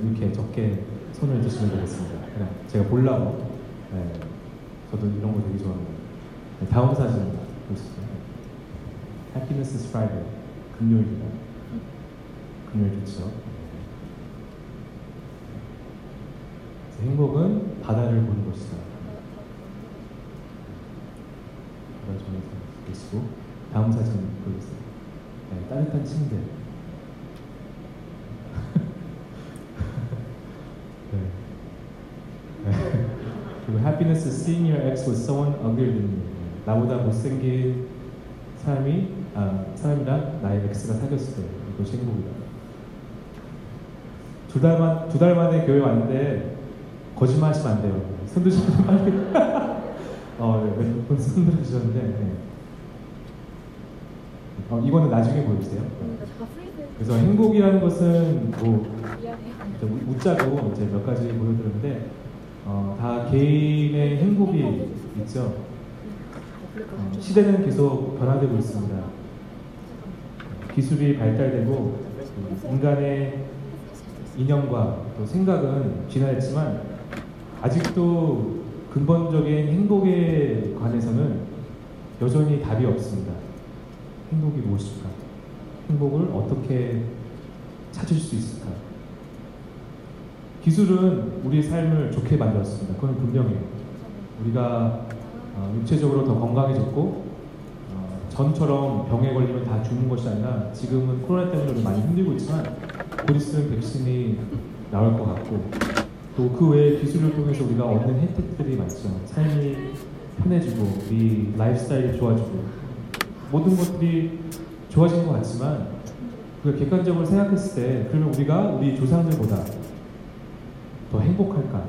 이렇게 적게 손을 드시면 되겠습니다. 그냥 제가 보려고. 네, 저도 이런 거 되게 좋아합니다. 네, 다음 사진 보시죠. Happiness is Friday. 금요일이다. 금요일 좋죠. 행복은 바다를 보는 것이다. 바다 중에서 계시고 다음 사진 보겠습니다. 네, 따뜻한 침대. 네. 네. 그리고 happiness is seeing your ex with someone uglier than you. 나보다 못생긴 사람이 아, 사람이랑 나의 엑스가 사귀었을 때 이것이 행복이다. 두 달 만 두 달 만에 교회 왔는데 거짓말 하시면 안 돼요. 손 드시면 빨리. 어, 네, 몇분 손 들으셨는데. 네. 어, 이거는 나중에 보여주세요. 그래서 행복이라는 것은 뭐 웃자고 이제 몇 가지 보여드렸는데 어, 다 개인의 행복이 있죠. 어, 시대는 계속 변화되고 있습니다. 기술이 발달되고 인간의 이념과 또 생각은 진화했지만 아직도 근본적인 행복에 관해서는 여전히 답이 없습니다. 행복이 무엇일까? 행복을 어떻게 찾을 수 있을까? 기술은 우리의 삶을 좋게 만들었습니다. 그건 분명해요. 우리가 어, 육체적으로 더 건강해졌고 어, 전처럼 병에 걸리면 다 죽는 것이 아니라 지금은 코로나 때문에 좀 많이 힘들고 있지만 곧 있으면 백신이 나올 것 같고 또 그 외에 기술을 통해서 우리가 얻는 혜택들이 많죠. 삶이 편해지고 우리 라이프스타일이 좋아지고 모든 것들이 좋아진 것 같지만 우리가 객관적으로 생각했을 때 그러면 우리가 우리 조상들보다 더 행복할까?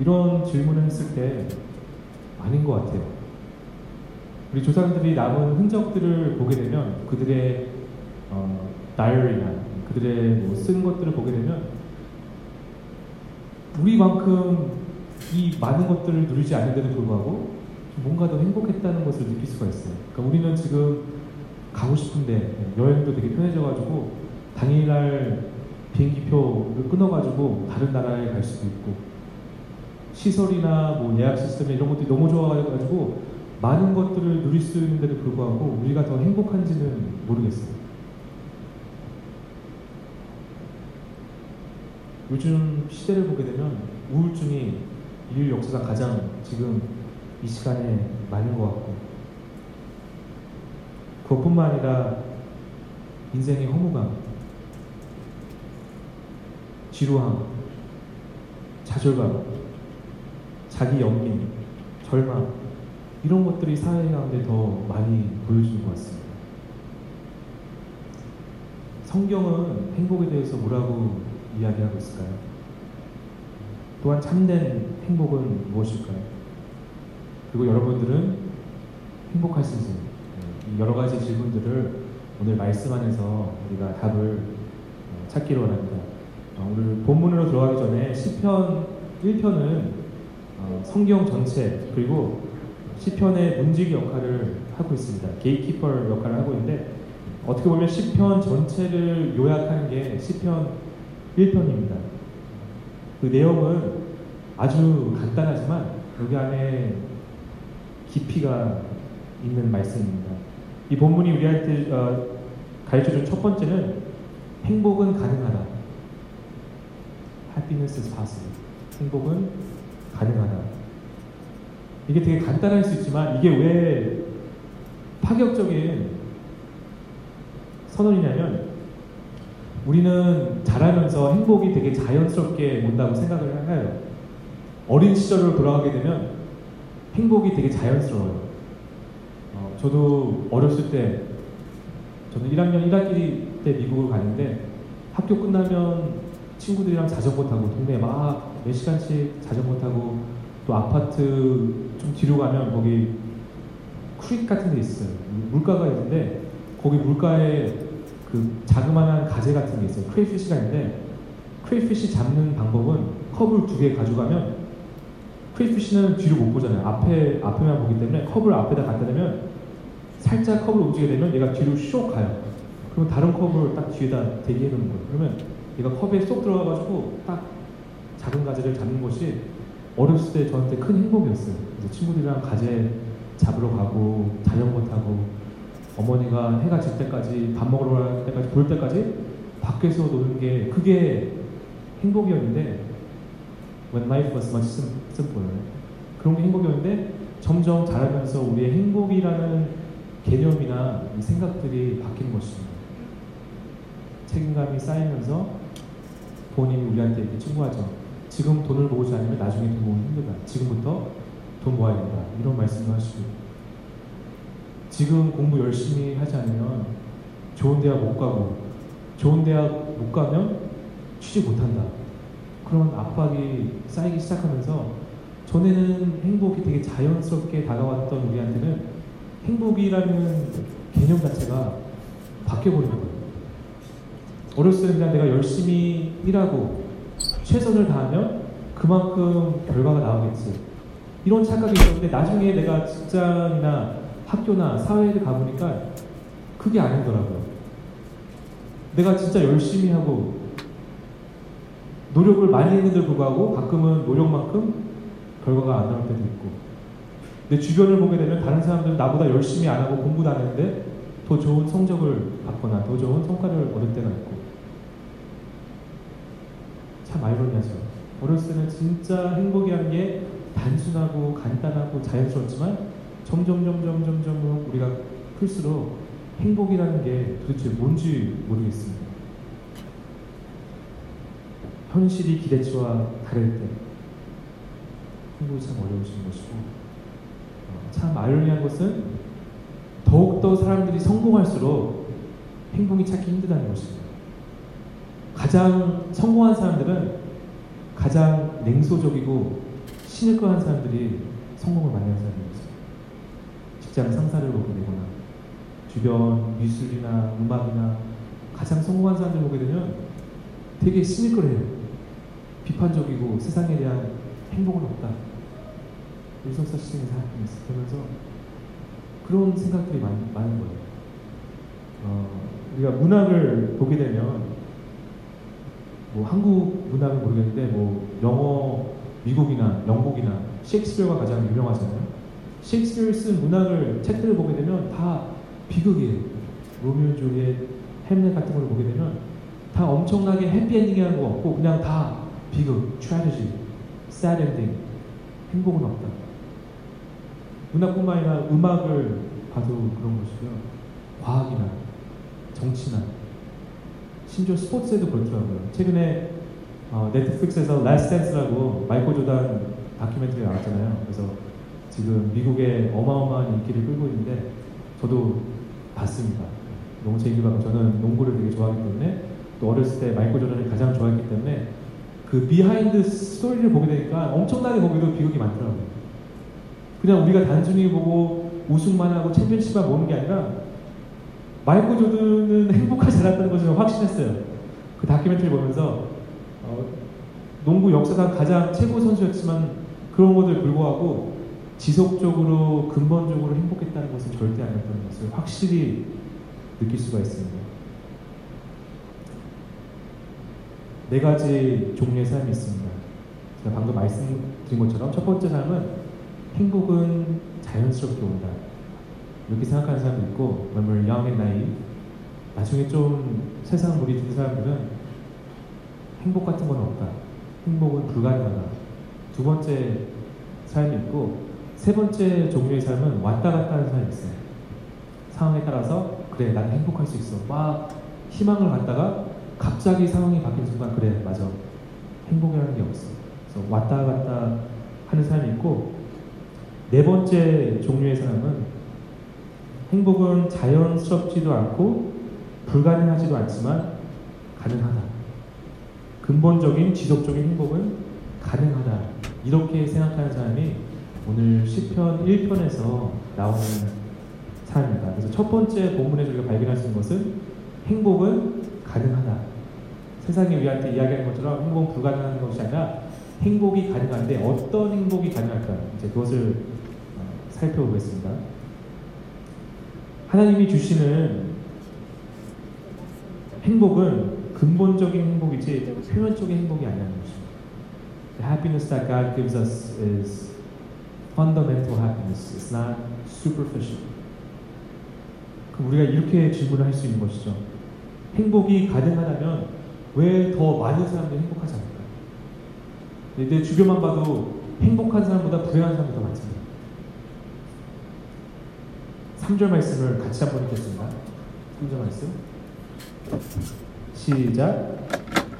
이런 질문을 했을 때 아닌 것 같아요. 우리 조상들이 남은 흔적들을 보게 되면 그들의 어, 다이어리나 그들의 뭐 쓴 것들을 보게 되면 우리만큼 이 많은 것들을 누리지 않는데도 불구하고 뭔가 더 행복했다는 것을 느낄 수가 있어요. 그러니까 우리는 지금 가고 싶은데 여행도 되게 편해져가지고 당일날 비행기표를 끊어가지고 다른 나라에 갈 수도 있고 시설이나 뭐 예약 시스템 이런 것들이 너무 좋아가지고 많은 것들을 누릴 수 있는데도 불구하고 우리가 더 행복한지는 모르겠어요. 요즘 시대를 보게 되면 우울증이 인류 역사상 가장 지금 이 시간에 많은 것 같고 그것뿐만 아니라 인생의 허무감, 지루함, 좌절감, 자기 연민, 절망 이런 것들이 사회 가운데 더 많이 보여지는 것 같습니다. 성경은 행복에 대해서 뭐라고 이야기하고 있을까요? 또한 참된 행복은 무엇일까요? 그리고 여러분들은 행복하신지 네, 이 여러 가지 질문들을 오늘 말씀 안에서 우리가 답을 어, 찾기를 원합니다. 어, 오늘 본문으로 들어가기 전에 시편 1편은 어, 성경 전체 그리고 시편의 문지기 역할을 하고 있습니다. 게이키퍼 역할을 하고 있는데 어떻게 보면 시편 전체를 요약하는 게 시편 1편입니다. 그 내용은 아주 간단하지만 여기 안에 깊이가 있는 말씀입니다. 이 본문이 우리한테 어, 가르쳐준 첫 번째는 행복은 가능하다. Happiness is possible. 행복은 가능하다. 이게 되게 간단할 수 있지만 이게 왜 파격적인 선언이냐면 우리는 자라면서 행복이 되게 자연스럽게 온다고 생각을 해요. 어린 시절로 돌아가게 되면 행복이 되게 자연스러워요. 어, 저도 어렸을 때 저는 1학년 1학기 때 미국을 가는데 학교 끝나면 친구들이랑 자전거 타고 동네 막 몇 시간씩 자전거 타고 또 아파트 좀 뒤로 가면 거기 creek 같은 데 있어요. 물가가 있는데 거기 물가에 그 자그마한 가재 같은 게 있어요. crayfish가 있는데 crayfish 잡는 방법은 컵을 두 개 가져가면 crayfish는 뒤로 못 보잖아요. 앞에 앞에만 보기 때문에 컵을 앞에다 갖다 대면 살짝 컵을 움직이게 되면 얘가 뒤로 쇽 가요. 그러면 다른 컵을 딱 뒤에다 대기해 놓는 거예요. 그러면 얘가 컵에 쏙 들어가가지고 딱 작은 가재를 잡는 것이 어렸을 때 저한테 큰 행복이었어요. 친구들이랑 가재 잡으러 가고 자전거 타고 어머니가 해가 질 때까지 밥 먹으러 갈 때까지 볼 때까지 밖에서 노는 게 그게 행복이었는데 when life was much sim- simpler 그런 게 행복이었는데 점점 자라면서 우리의 행복이라는 개념이나 이 생각들이 바뀌는 것입니다. 책임감이 쌓이면서 본인이 우리한테 이렇게 충고하죠. 지금 돈을 모으지 않으면 나중에 돈 모으기 힘들다. 지금부터 돈 모아야 된다. 이런 말씀을 하시고 지금 공부 열심히 하지 않으면 좋은 대학 못 가고 좋은 대학 못 가면 취직 못 한다. 그런 압박이 쌓이기 시작하면서 전에는 행복이 되게 자연스럽게 다가왔던 우리한테는 행복이라는 개념 자체가 바뀌어버리는 거예요. 어렸을 때 내가 열심히 일하고 최선을 다하면 그만큼 결과가 나오겠지. 이런 착각이 있었는데 나중에 내가 직장이나 학교나 사회를 가보니까 그게 아니더라고요. 내가 진짜 열심히 하고 노력을 많이 했는데도 불구하고 가끔은 노력만큼 결과가 안 나올 때도 있고 내 주변을 보게 되면 다른 사람들은 나보다 열심히 안 하고 공부도 안 했는데 더 좋은 성적을 받거나 더 좋은 성과를 얻을 때가 있고 참 아이러니하죠. 어렸을 때는 진짜 행복이라는 게 단순하고 간단하고 자연스럽지만 점점 점점 점점 우리가 클수록 행복이라는 게 도대체 뭔지 모르겠습니다. 현실이 기대치와 다를 때 행복이 참 어려우신 것이고 어, 참 아이러니한 것은 더욱더 사람들이 성공할수록 행복이 찾기 힘들다는 것입니다. 가장 성공한 사람들은 가장 냉소적이고 신을거한 사람들이 성공을 만나는 사람입니다. 직장 상사를 보게 되거나 주변 미술이나 음악이나 가장 성공한 사람들 보게 되면 되게 시니컬해요. 비판적이고 세상에 대한 행복은 없다. 유성사 시즌에 생각하면서 그런 생각들이 많, 많은 거예요. 어, 우리가 문학을 보게 되면 뭐 한국 문학은 모르겠는데 뭐 영어 미국이나 영국이나 셰익스피어가 가장 유명하잖아요. 셰익스피어 쓴 문학을 책들을 보게 되면 다 비극이에요. 로미오 줄리엣, 햄릿 같은 걸 보게 되면 다 엄청나게 해피엔딩이라는 거 없고 그냥 다 비극, tragedy, sad ending, 행복은 없다. 문학뿐만 아니라 음악을 봐도 그런 것이고요. 과학이나 정치나 심지어 스포츠에도 그렇더라고요. 최근에 어, 넷플릭스에서 Last Dance라고 마이클 조단 다큐멘터리 나왔잖아요. 그래서 지금 미국에 어마어마한 인기를 끌고 있는데 저도 봤습니다. 너무 재미있고 저는 농구를 되게 좋아하기 때문에 또 어렸을 때 마이클 조단을 가장 좋아했기 때문에 그 비하인드 스토리를 보게 되니까 엄청나게 거기도 비극이 많더라고요. 그냥 우리가 단순히 보고 우승만 하고 챔피언십만 모는 게 아니라 마이클 조든은 행복하지 않았다는 것을 확신했어요. 그 다큐멘터리 보면서 어, 농구 역사상 가장 최고 선수였지만 그런 것들 불구하고 지속적으로 근본적으로 행복했다는 것은 절대 아니었다는 것을 확실히 느낄 수가 있습니다. 네 가지 종류의 삶이 있습니다. 제가 방금 말씀드린 것처럼 첫 번째 삶은 행복은 자연스럽게 온다. 이렇게 생각하는 사람도 있고, when we're young and naive, 나중에 좀 세상 물이 든 사람들은 행복 같은 건 없다. 행복은 불가능하다. 두 번째 삶이 있고, 세 번째 종류의 삶은 왔다 갔다 하는 사람이 있어요. 상황에 따라서, 그래, 나는 행복할 수 있어. 막 희망을 갖다가 갑자기 상황이 바뀐 순간, 그래, 맞아. 행복이라는 게 없어. 그래서 왔다 갔다 하는 사람이 있고, 네 번째 종류의 사람은 행복은 자연스럽지도 않고 불가능하지도 않지만 가능하다. 근본적인 지속적인 행복은 가능하다. 이렇게 생각하는 사람이 오늘 시편 1편에서 나오는 사람입니다. 그래서 첫 번째 본문에서 우리가 있는 것은 행복은 가능하다. 세상이 우리한테 이야기하는 것처럼 행복은 불가능한 것이 아니라 행복이 가능한데 어떤 행복이 가능할까? 이제 그것을 살펴보겠습니다. 하나님이 주시는 행복은 그 근본적인 행복이지 표면적인 행복이 아니라는 것입니다. The happiness that God gives us is fundamental happiness. It's not superficial. 그럼 우리가 이렇게 질문을 할 수 있는 것이죠. 행복이 가능하다면 왜 더 많은 사람들이 행복하지 않을까? 내 주변만 봐도 행복한 사람보다 불행한 사람이 더 많습니다. 3절 말씀을 같이 한번 읽겠습니다. 3절 말씀. 시작.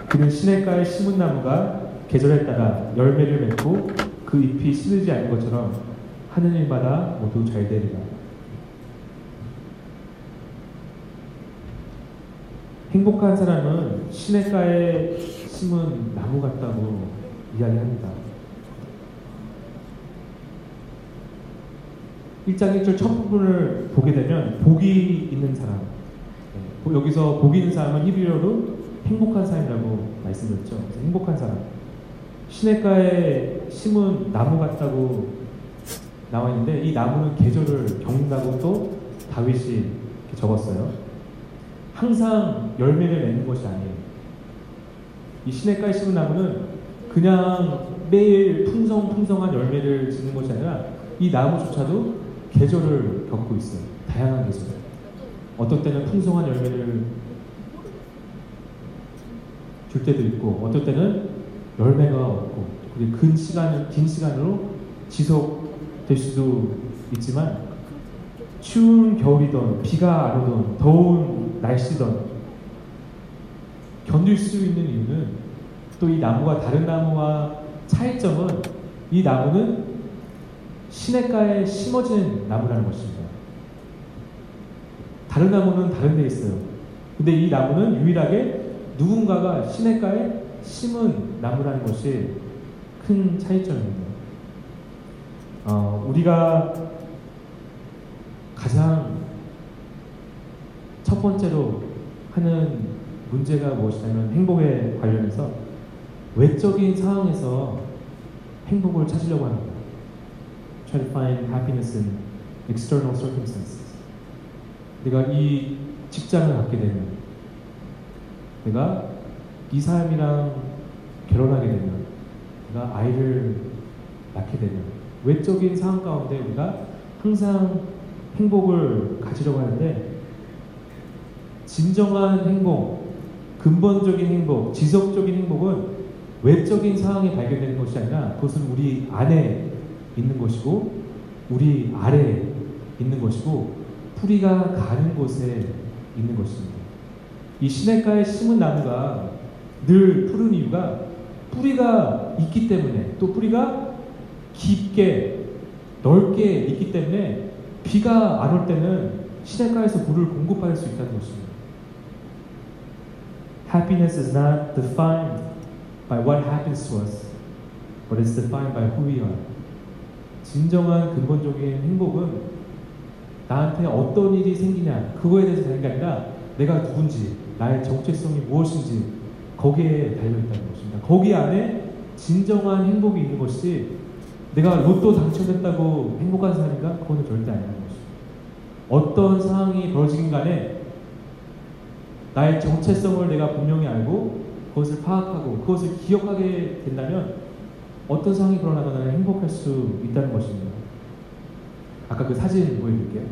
그는 시냇가에 심은 나무가 계절에 따라 열매를 맺고 그 잎이 시들지 않은 것처럼 하는 일마다 모두 잘 되리라. 행복한 사람은 시냇가에 심은 나무 같다고 이야기합니다. 1장 1절 첫 부분을 보게 되면 복이 있는 사람 네, 여기서 복이 있는 사람은 히브리어로 행복한 사람이라고 말씀드렸죠. 행복한 사람 시냇가에 심은 나무 같다고 나와 있는데 이 나무는 계절을 겪는다고 또 다윗이 적었어요. 항상 열매를 맺는 것이 아니에요. 이 시냇가에 심은 나무는 그냥 매일 풍성풍성한 열매를 짓는 것이 아니라 이 나무조차도 계절을 겪고 있어요. 다양한 계절. 어떤 때는 풍성한 열매를 줄 때도 있고, 어떤 때는 열매가 없고, 그게 긴 시간, 긴 시간으로 지속될 수도 있지만, 추운 겨울이던, 비가 안 오던, 더운 날씨던, 견딜 수 있는 이유는 또 이 나무가 다른 나무와 차이점은 이 나무는 시냇가에 심어진 나무라는 것입니다. 다른 나무는 다른 데 있어요. 근데 이 나무는 유일하게 누군가가 시냇가에 심은 나무라는 것이 큰 차이점입니다. 어, 우리가 가장 첫 번째로 하는 문제가 무엇이냐면 행복에 관련해서 외적인 상황에서 행복을 찾으려고 합니다. Try to find happiness in external circumstances. 내가 이 직장을 갖게 되면, 내가 이 사람이랑 결혼하게 되면, 내가 아이를 낳게 되면, 외적인 상황 가운데 우리가 항상 행복을 가지려고 하는데, 진정한 행복, 근본적인 행복, 지속적인 행복은 외적인 상황에 발견되는 것이 아니라 그것은 우리 안에 있는 것이고 우리 아래에 있는 것이고 뿌리가 가는 곳에 있는 것입니다. 이 시냇가에 심은 나무가 늘 푸른 이유가 뿌리가 있기 때문에 또 뿌리가 깊게 넓게 있기 때문에 비가 안 올 때는 시냇가에서 물을 공급받을 수 있다는 것입니다. Happiness is not defined by what happens to us, but it's defined by who we are. 진정한 근본적인 행복은 나한테 어떤 일이 생기냐 그거에 대해서 되는 게 아니라 내가 누군지 나의 정체성이 무엇인지 거기에 달려있다는 것입니다. 거기 안에 진정한 행복이 있는 것이 내가 로또 당첨됐다고 행복한 사람인가? 그거는 절대 아니라는 것입니다. 어떤 상황이 벌어지긴 간에 나의 정체성을 내가 분명히 알고 그것을 파악하고 그것을 기억하게 된다면 어떤 상황이 그러나도 행복할 수 있다는 것입니다. 아까 그 사진 보여드릴게요.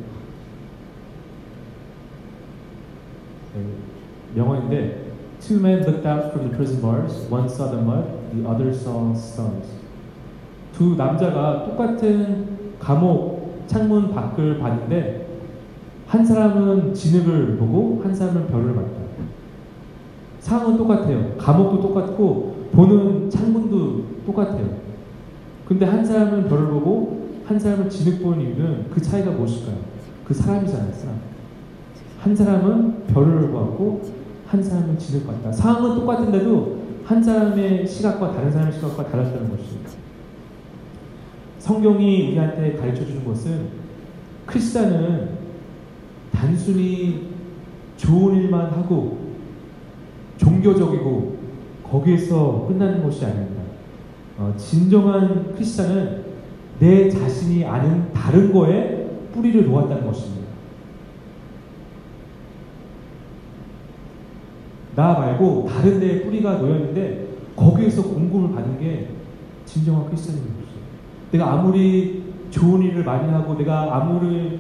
네, 영어인데 Two men looked out from the prison bars. One saw the mud, the other saw stars. 두 남자가 똑같은 감옥 창문 밖을 봤는데 한 사람은 진흙을 보고 한 사람은 별을 봤다. 상은 똑같아요. 감옥도 똑같고 보는 창문도 똑같아요. 근데 한 사람은 별을 보고 한 사람은 진흙 보는 이유는 그 차이가 무엇일까요? 그 사람이잖아요, 사람. 한 사람은 별을 보았고 한 사람은 진흙 봤다. 상황은 똑같은데도 한 사람의 시각과 다른 사람의 시각과 달랐다는 것입니다. 성경이 우리한테 가르쳐 주는 것은 크리스찬은 단순히 좋은 일만 하고 종교적이고 거기에서 끝나는 것이 아닙니다. 어, 진정한 크리스찬은 내 자신이 아는 다른 거에 뿌리를 놓았다는 것입니다. 나 말고 다른 데에 뿌리가 놓였는데 거기에서 공급을 받는 게 진정한 거죠. 내가 아무리 좋은 일을 많이 하고 내가 아무리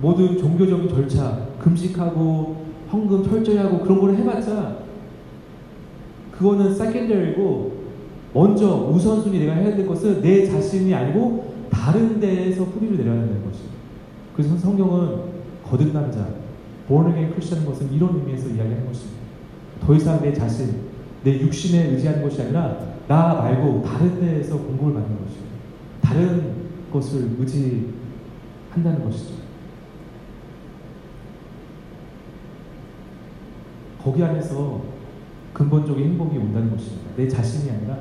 모든 종교적인 절차 금식하고 헌금 철저히 하고 그런 걸 해봤자 그거는 세컨더리고 먼저 우선순위 내가 해야 될 것은 내 자신이 아니고 다른 데에서 뿌리를 내려야 되는 것이에요. 그래서 성경은 거듭난 자, born 크리스천인 것은 이런 의미에서 이야기하는 것입니다. 더 이상 내 자신, 내 육신에 의지하는 것이 아니라 나 말고 다른 데에서 공급을 받는 것이에요. 다른 것을 의지한다는 것이죠. 거기 안에서 근본적인 행복이 온다는 것입니다. 내 자신이 아니라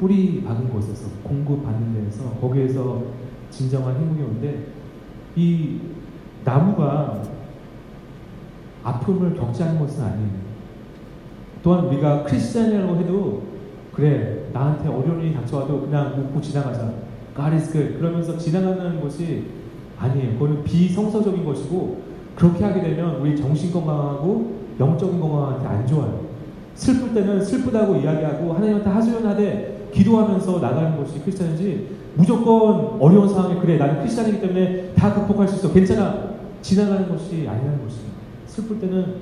뿌리 박은 곳에서 공급 받는 데에서 거기에서 진정한 행복이 오는데 이 나무가 아픔을 겪지 않는 것은 아니에요. 또한 우리가 크리스찬이라고 해도 그래 나한테 어려운 일이 닥쳐와도 그냥 웃고 지나가자. Good. 그러면서 지나가는 것이 아니에요. 그거는 비성서적인 것이고 그렇게 하게 되면 우리 정신 건강하고 영적인 건강한테 안 좋아요. 슬플 때는 슬프다고 이야기하고 하나님한테 하소연하되 기도하면서 나가는 것이 크리스찬이지 무조건 어려운 상황에 그래 나는 크리스찬이기 때문에 다 극복할 수 있어 괜찮아 지나가는 것이 아니라는 것입니다. 슬플 때는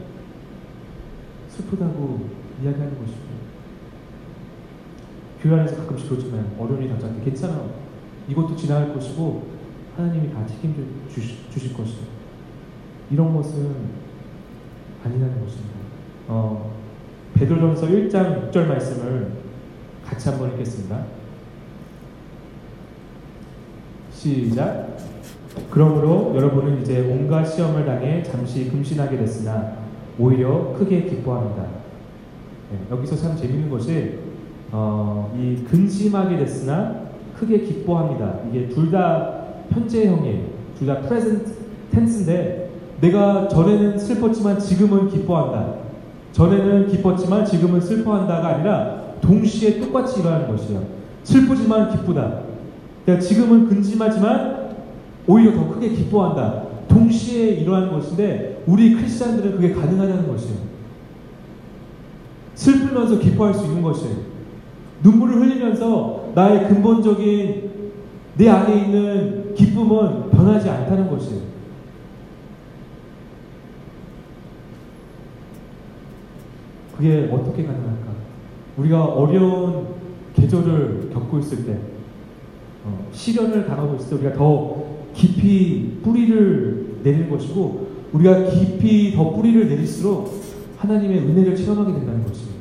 슬프다고 이야기하는 것입니다. 교회 안에서 가끔씩 그렇지만 어려움이 닥쳤을 때 괜찮아 이것도 지나갈 것이고 하나님이 다 책임져 주시, 주실 것이다. 이런 것은 아니라는 것입니다. 어, 베드로전서 1장 6절 말씀을 같이 한번 읽겠습니다. 시작. 그러므로 여러분은 이제 온갖 시험을 당해 잠시 금신하게 됐으나 오히려 크게 기뻐합니다. 네, 여기서 참 재밌는 것이 어, 이 근심하게 됐으나 크게 기뻐합니다. 이게 둘 다 현재형이에요. 둘 다 present tense인데 내가 전에는 슬펐지만 지금은 기뻐한다. 전에는 기뻤지만 지금은 슬퍼한다가 아니라 동시에 똑같이 일어나는 것이에요. 슬프지만 기쁘다. 내가 지금은 근심하지만 오히려 더 크게 기뻐한다. 동시에 일어나는 것인데 우리 크리스천들은 그게 가능하다는 것이에요. 슬프면서 기뻐할 수 있는 것이에요. 눈물을 흘리면서 나의 근본적인 내 안에 있는 기쁨은 변하지 않다는 것이에요. 그게 어떻게 가능할까? 우리가 어려운 계절을 겪고 있을 때, 어, 시련을 당하고 있을 때 우리가 더 깊이 뿌리를 내리는 것이고, 우리가 깊이 더 뿌리를 내릴수록 하나님의 은혜를 체험하게 된다는 것입니다.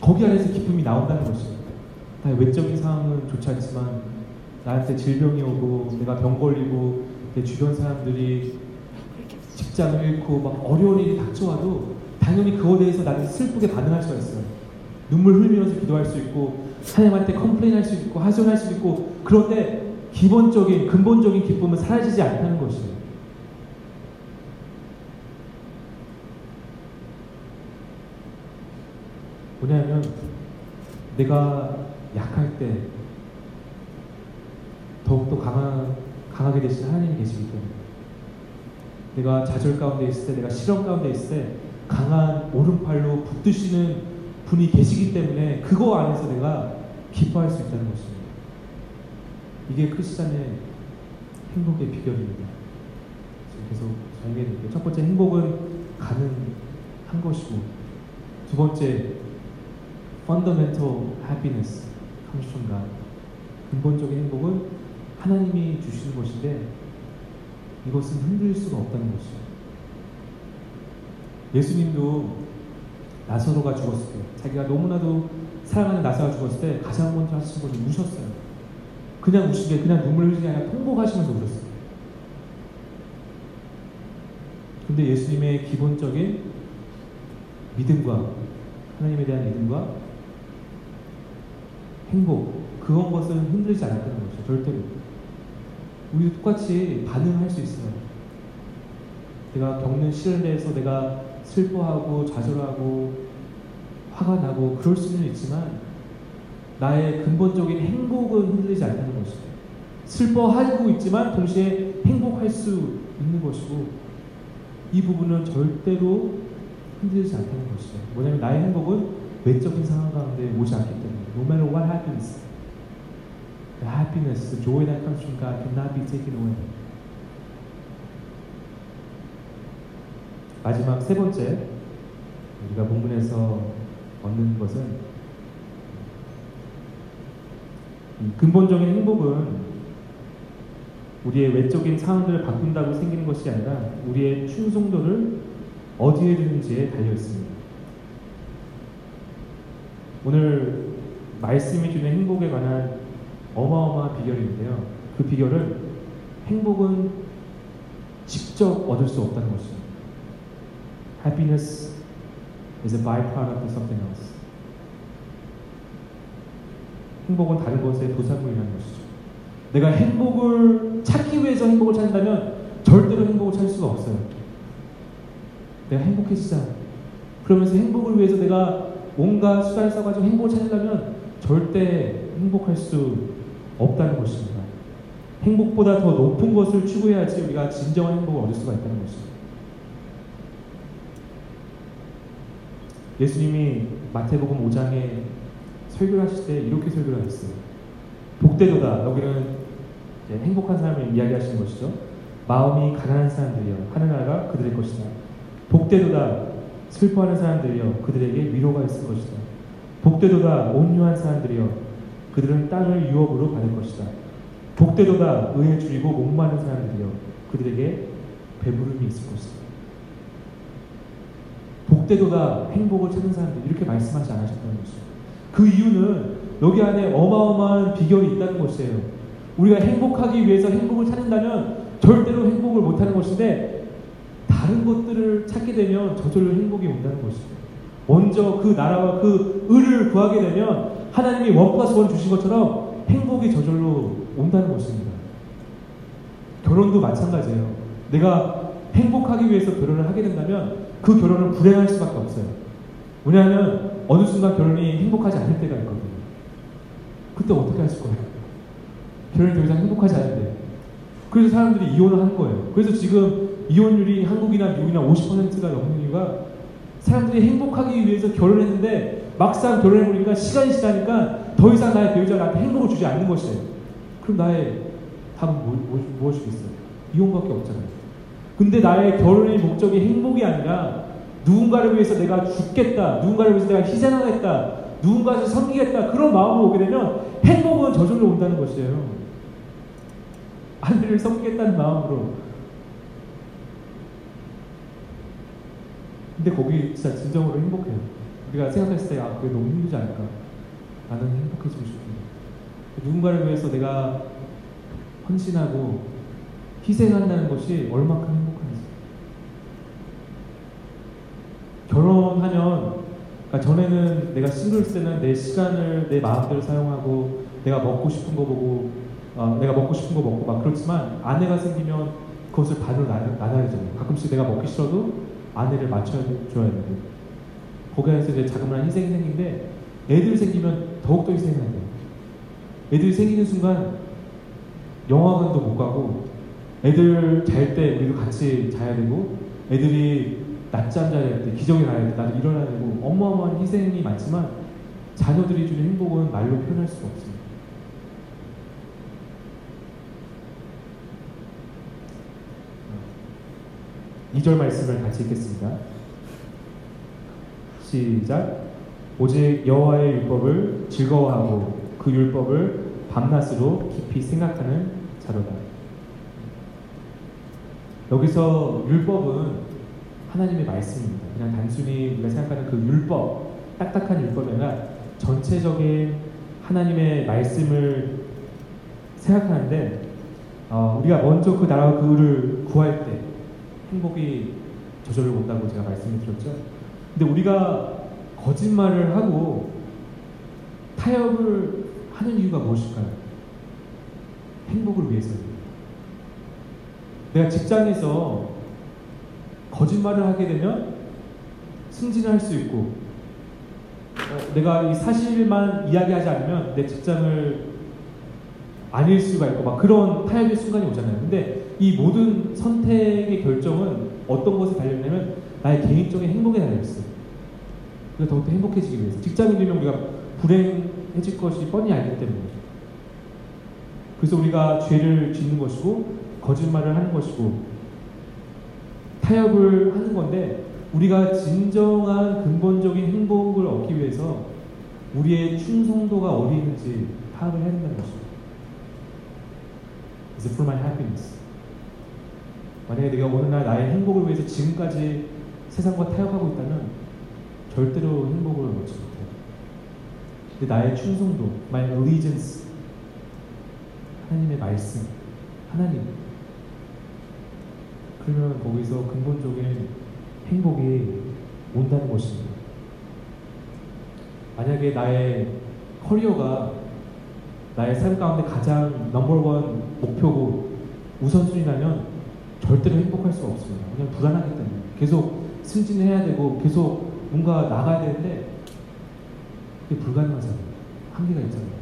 거기 안에서 기쁨이 나온다는 것입니다. 외적인 상황은 좋지 않지만 나한테 질병이 오고 내가 병 걸리고 내 주변 사람들이 직장을 잃고 막 어려운 일이 닥쳐와도 당연히 그거에 대해서 나는 슬프게 반응할 수가 있어요. 눈물 흘리면서 기도할 수 있고 하나님한테 컴플레인할 수 있고 하소연할 수 있고 그런데 기본적인 근본적인 기쁨은 사라지지 않다는 것이에요. 뭐냐면 내가 약할 때 더욱더 강한, 강하게 되신 하나님이 계시기 때문에 내가 좌절 가운데 있을 때 내가 실험 가운데 있을 때 강한 오른팔로 붙드시는 분이 계시기 때문에 그거 안에서 내가 기뻐할 수 있다는 것입니다. 이게 크리스찬의 행복의 비결입니다. 계속 설명드릴게요. 첫 번째 행복은 가능한 것이고 두 번째 fundamental happiness comes from God. 근본적인 행복은 하나님이 주시는 것인데 이것은 흔들 수가 없다는 것이죠. 예수님도 나사로가 죽었을 때 자기가 너무나도 사랑하는 나사가 죽었을 때 가장 먼저 하신 것이 우셨어요. 그냥 우신 게 그냥 눈물 흘리지 아니라 통곡하시면서 울었어요. 근데 예수님의 기본적인 믿음과 하나님에 대한 믿음과 행복 그런 것은 흔들지 않았다는 것이죠. 절대로. 우리도 똑같이 반응할 수 있어요. 내가 겪는 시련에 대해서 내가 슬퍼하고 좌절하고 화가 나고 그럴 수는 있지만 나의 근본적인 행복은 흔들리지 않다는 것이죠. 슬퍼하고 있지만 동시에 행복할 수 있는 것이고 이 부분은 절대로 흔들리지 않다는 것이죠. 뭐냐면 나의 행복은 외적인 상황 가운데 오지 않기 때문에 no matter what happens the happiness, the joy that comes from God cannot be taken away. 마지막 세 번째 우리가 본문에서 얻는 것은 근본적인 행복은 우리의 외적인 상황들을 바꾼다고 생기는 것이 아니라 우리의 충성도를 어디에 두는지에 달려 있습니다. 오늘 말씀이 주는 행복에 관한 어마어마한 비결인데요. 그 비결은 행복은 직접 얻을 수 없다는 것입니다. Happiness is a byproduct of something else. 행복은 다른 것의 도산물이라는 것이죠. 내가 행복을 찾기 위해서 행복을 찾는다면 절대로 행복을 찾을 수가 없어요. 내가 행복해지자. 그러면서 행복을 위해서 내가 온갖 수단을 써가지고 행복을 찾으려면 절대 행복할 수 없다는 것입니다. 행복보다 더 높은 것을 추구해야지 우리가 진정한 행복을 얻을 수가 있다는 것입니다. 예수님이 마태복음 5장에 설교를 하실 때 이렇게 설교를 하셨어요. 복되도다. 여기는 행복한 사람을 이야기하시는 것이죠. 마음이 가난한 사람들이여 하늘나라가 그들의 것이다. 복되도다. 슬퍼하는 사람들이여 그들에게 위로가 있을 것이다. 복되도다. 온유한 사람들이여 그들은 땅을 유업으로 받을 것이다. 복되도다. 의에 줄이고 목마른 사람들이여 그들에게 배부름이 있을 것이다. 복되도다 행복을 찾는 사람들 이렇게 말씀하지 않으셨다는 것이죠. 그 이유는 여기 안에 어마어마한 비결이 있다는 것이에요. 우리가 행복하기 위해서 행복을 찾는다면 절대로 행복을 못하는 것인데 다른 것들을 찾게 되면 저절로 행복이 온다는 것입니다. 먼저 그 나라와 그 의를 구하게 되면 하나님이 원과 소원 주신 것처럼 행복이 저절로 온다는 것입니다. 결혼도 마찬가지예요. 내가 행복하기 위해서 결혼을 하게 된다면 그 결혼은 불행할 수밖에 없어요. 왜냐하면 어느 순간 결혼이 행복하지 않을 때가 있거든요. 그때 어떻게 하실 거예요? 결혼이 더 이상 행복하지 않은데. 그래서 사람들이 이혼을 하는 거예요. 그래서 지금 이혼율이 한국이나 미국이나 50%가 넘는 이유가 사람들이 행복하기 위해서 결혼했는데 막상 결혼해보니까 시간이 지나니까 더 이상 나의 배우자가 나한테 행복을 주지 않는 것이에요. 그럼 나의 답은 뭐, 뭐, 무엇이겠어요? 이혼밖에 없잖아요. 근데 나의 결혼의 목적이 행복이 아니라 누군가를 위해서 내가 죽겠다, 누군가를 위해서 내가 희생하겠다, 누군가를 섬기겠다 그런 마음으로 오게 되면 행복은 저절로 온다는 것이에요. 아내를 섬기겠다는 마음으로. 근데 거기 진짜 진정으로 행복해요. 우리가 생각했을 때, 아, 그게 너무 힘들지 않을까? 나는 행복해지고 싶은데. 누군가를 위해서 내가 헌신하고 희생한다는 것이 얼마큼 행복한지. 결혼 하면, 그러니까 전에는 내가 싱글스 때는 내 시간을 내 마음대로 사용하고 내가 먹고 싶은 거 보고 어, 내가 먹고 싶은 거 먹고 막 그렇지만 아내가 생기면 그것을 반으로 나눠야 되잖아요. 가끔씩 내가 먹기 싫어도 아내를 맞춰줘야 되고 거기에서 이제 자그마한 희생이 생긴데 애들 생기면 더욱더 희생해야 돼요. 애들이 생기는 순간 영화관도 못 가고 애들 잘 때 우리도 같이 자야 되고 애들이 낮잠 자야 돼 기정이 가야 돼 나도 일어나야 되고 어마어마한 희생이 많지만 자녀들이 주는 행복은 말로 표현할 수가 없습니다. 2절 말씀을 같이 읽겠습니다. 시작. 오직 여호와의 율법을 즐거워하고 그 율법을 밤낮으로 깊이 생각하는 자로다. 여기서 율법은 하나님의 말씀입니다. 그냥 단순히 우리가 생각하는 그 율법, 딱딱한 율법이 아니라 전체적인 하나님의 말씀을 생각하는데 어, 우리가 먼저 그 나라와 그 의를 구할 때 행복이 저절로 온다고 제가 말씀을 드렸죠. 근데 우리가 거짓말을 하고 타협을 하는 이유가 무엇일까요? 행복을 위해서입니다. 내가 직장에서 거짓말을 하게 되면 승진을 할수 있고 어, 내가 이 사실만 이야기하지 않으면 내 직장을 아닐 수가 있고 막 그런 타협의 순간이 오잖아요. 근데 이 모든 선택의 결정은 어떤 것에 달려있냐면 나의 개인적인 행복에 달려있어요. 우리가 더욱더 행복해지기 위해서. 직장이 되면 우리가 불행해질 것이 뻔히 알기 때문에. 그래서 우리가 죄를 짓는 것이고, 거짓말을 하는 것이고, 타협을 하는 건데, 우리가 진정한 근본적인 행복을 얻기 위해서 우리의 충성도가 어디 있는지 파악을 해야 된다는 것입니다. Is it for my happiness? 만약에 내가 오늘날 나의 행복을 위해서 지금까지 세상과 타협하고 있다면 절대로 행복을 얻지 못해요. 근데 나의 충성도, my allegiance, 하나님의 말씀, 하나님. 그러면 거기서 근본적인 행복이 온다는 것입니다. 만약에 나의 커리어가 나의 삶 가운데 가장 넘버원 목표고 우선순위라면 절대로 행복할 수가 없습니다. 그냥 불안하기 때문에 계속 승진해야 되고 계속 뭔가 나가야 되는데 그게 불가능하잖아요. 한계가 있잖아요.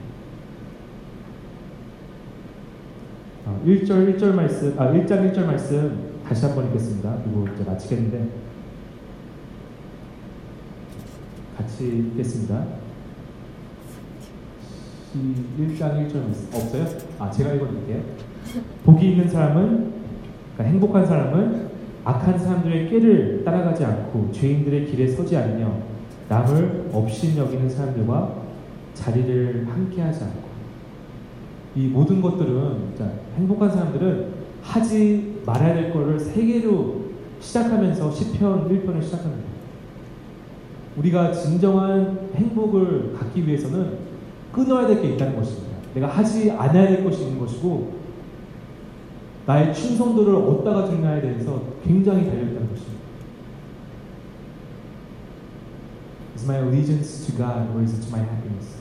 아, 1절 1절 말씀, 아 1장 1절 말씀 다시 한 번 읽겠습니다. 그리고 이제 마치겠는데 같이 읽겠습니다. 1장 1절 말씀 없어요? 아 제가 읽어드릴게요. 복이 있는 사람은 그러니까 행복한 사람은 악한 사람들의 꾀를 따라가지 않고 죄인들의 길에 서지 않으며 남을 없인 여기는 사람들과 자리를 함께하지 않고 이 모든 것들은 자, 행복한 사람들은 하지 말아야 될 거를 세 개로 시작하면서 10편 1편을 시작합니다. 우리가 진정한 행복을 갖기 위해서는 끊어야 될 게 있다는 것입니다. 내가 하지 않아야 될 것이 있는 것이고 나의 충성도를 어디다가 두냐에 대해서 굉장히 달려있다는 것입니다. Is my allegiance to God or is it to my happiness?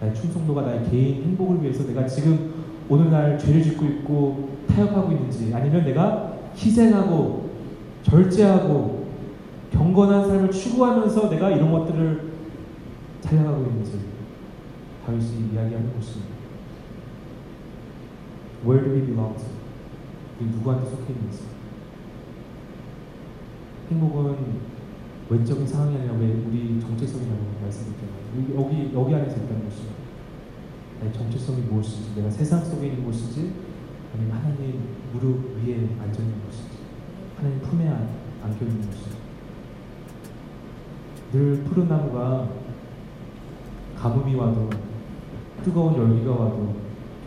나의 충성도가 나의 개인 행복을 위해서 내가 지금 오늘날 죄를 짓고 있고 타협하고 있는지 아니면 내가 희생하고 절제하고 경건한 삶을 추구하면서 내가 이런 것들을 살려가고 있는지 다윗이 이야기하는 것입니다. Where do we belong to? 우리 누구한테 속해 있는지. 행복은 외적인 상황이 아니라 왜 우리 정체성이라고 말씀드렸잖아요. 여기, 여기 안에서 있다는 것입니다. 나의 정체성이 무엇인지, 내가 세상 속에 있는 것인지, 아니면 하나님 무릎 위에 앉아 있는 것인지, 하나님 품에 안겨 있는 것인지. 늘 푸른 나무가 가뭄이 와도 뜨거운 열기가 와도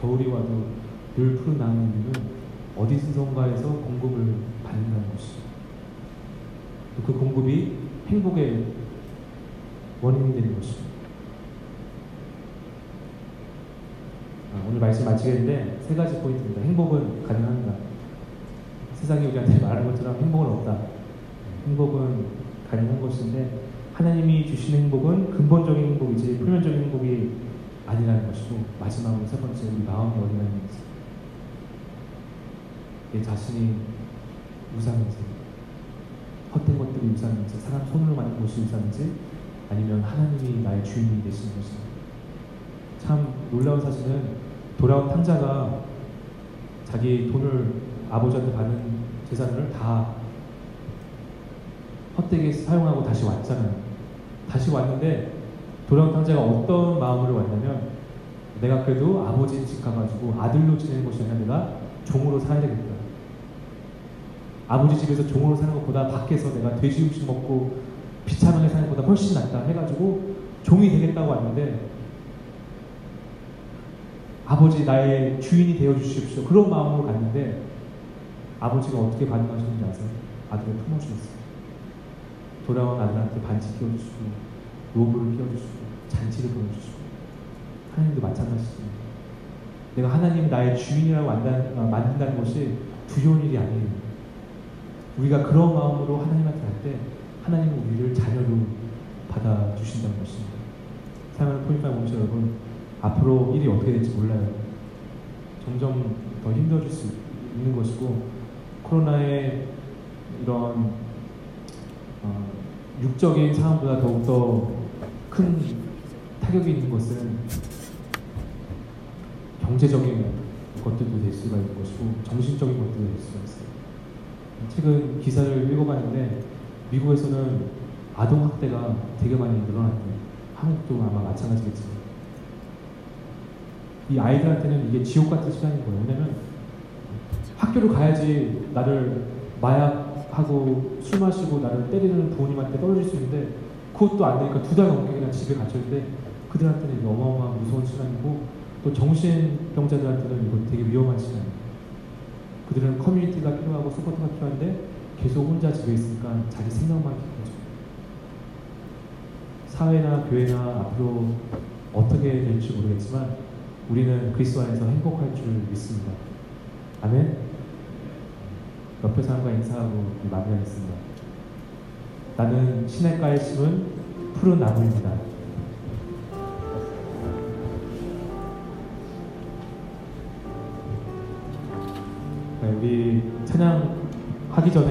겨울이 와도 늘 푸른 나무는 어디선가에서 공급을 받는다는 것이죠. 그 공급이 행복의 원인이 되는 것입니다. 아, 오늘 말씀 마치겠는데 세 가지 포인트입니다. 행복은 가능한가? 세상이 우리한테 말하는 것처럼 행복은 없다. 행복은 가능한 것인데 하나님이 주신 행복은 근본적인 행복이지 표면적인 행복이 아니라는 것이고 마지막으로 세 번째 우리 마음이 어디라는 것이 내 자신이 우상인지 헛된 것들이 우상인지 사람 손으로 만든 것이 우상인지 아니면 하나님이 나의 주인이 되시는 것인지 참 놀라운 사실은 돌아온 탕자가 자기 돈을 아버지한테 받은 재산을 다 헛되게 사용하고 다시 왔잖아요. 다시 왔는데 돌아온 탕자가 어떤 마음으로 왔냐면 내가 그래도 아버지 집 가가지고 아들로 지내는 것이 아니라 내가 종으로 살아야 되겠다. 아버지 집에서 종으로 사는 것보다 밖에서 내가 돼지 음식 먹고 비참하게 사는 것보다 훨씬 낫다 해가지고 종이 되겠다고 왔는데 아버지 나의 주인이 되어 주십시오. 그런 마음으로 갔는데 아버지가 어떻게 반응하셨는지 아세요? 아들을 품어주셨어요. 돌아온 아들한테 반지 끼워주시고 로브를 끼워주시고 잔치를 보여주시고 하나님도 마찬가지입니다. 내가 하나님 나의 주인이라고 어, 만든다는 것이 두려운 일이 아니에요. 우리가 그런 마음으로 하나님한테 갈 때 하나님은 우리를 자녀로 받아주신다는 것입니다. 사랑하는 포인트 모시 여러분 앞으로 일이 어떻게 될지 몰라요. 점점 더 힘들어질 수 있는 것이고 코로나의 이런 어, 육적인 상황보다 더욱더 큰 타격이 있는 것은 경제적인 것들도 될 수가 있는 것이고 정신적인 것들도 될 수가 있어요. 최근 기사를 읽어봤는데 미국에서는 아동 학대가 되게 많이 늘어났대요. 한국도 아마 마찬가지겠지만 이 아이들한테는 이게 지옥 같은 시간인 거예요. 왜냐면 학교를 가야지 나를 마약하고 술 마시고 나를 때리는 부모님한테 떨어질 수 있는데 그것도 안 되니까 두 달 넘게 그냥 집에 갇혀 있는데 그들한테는 어마어마한 무서운 시간이고 또 정신병자들한테는 이건 되게 위험한 시간이에요. 그들은 커뮤니티가 필요하고 support가 필요한데 계속 혼자 집에 있으니까 자기 생각만 깊어져. 사회나 교회나 앞으로 어떻게 될지 모르겠지만 우리는 그리스도 안에서 행복할 줄 믿습니다. 아멘. 옆에 사람과 인사하고 마무리하겠습니다. 나는 시냇가에 심은 푸른 나무입니다. 네, 우리 찬양 하기 전에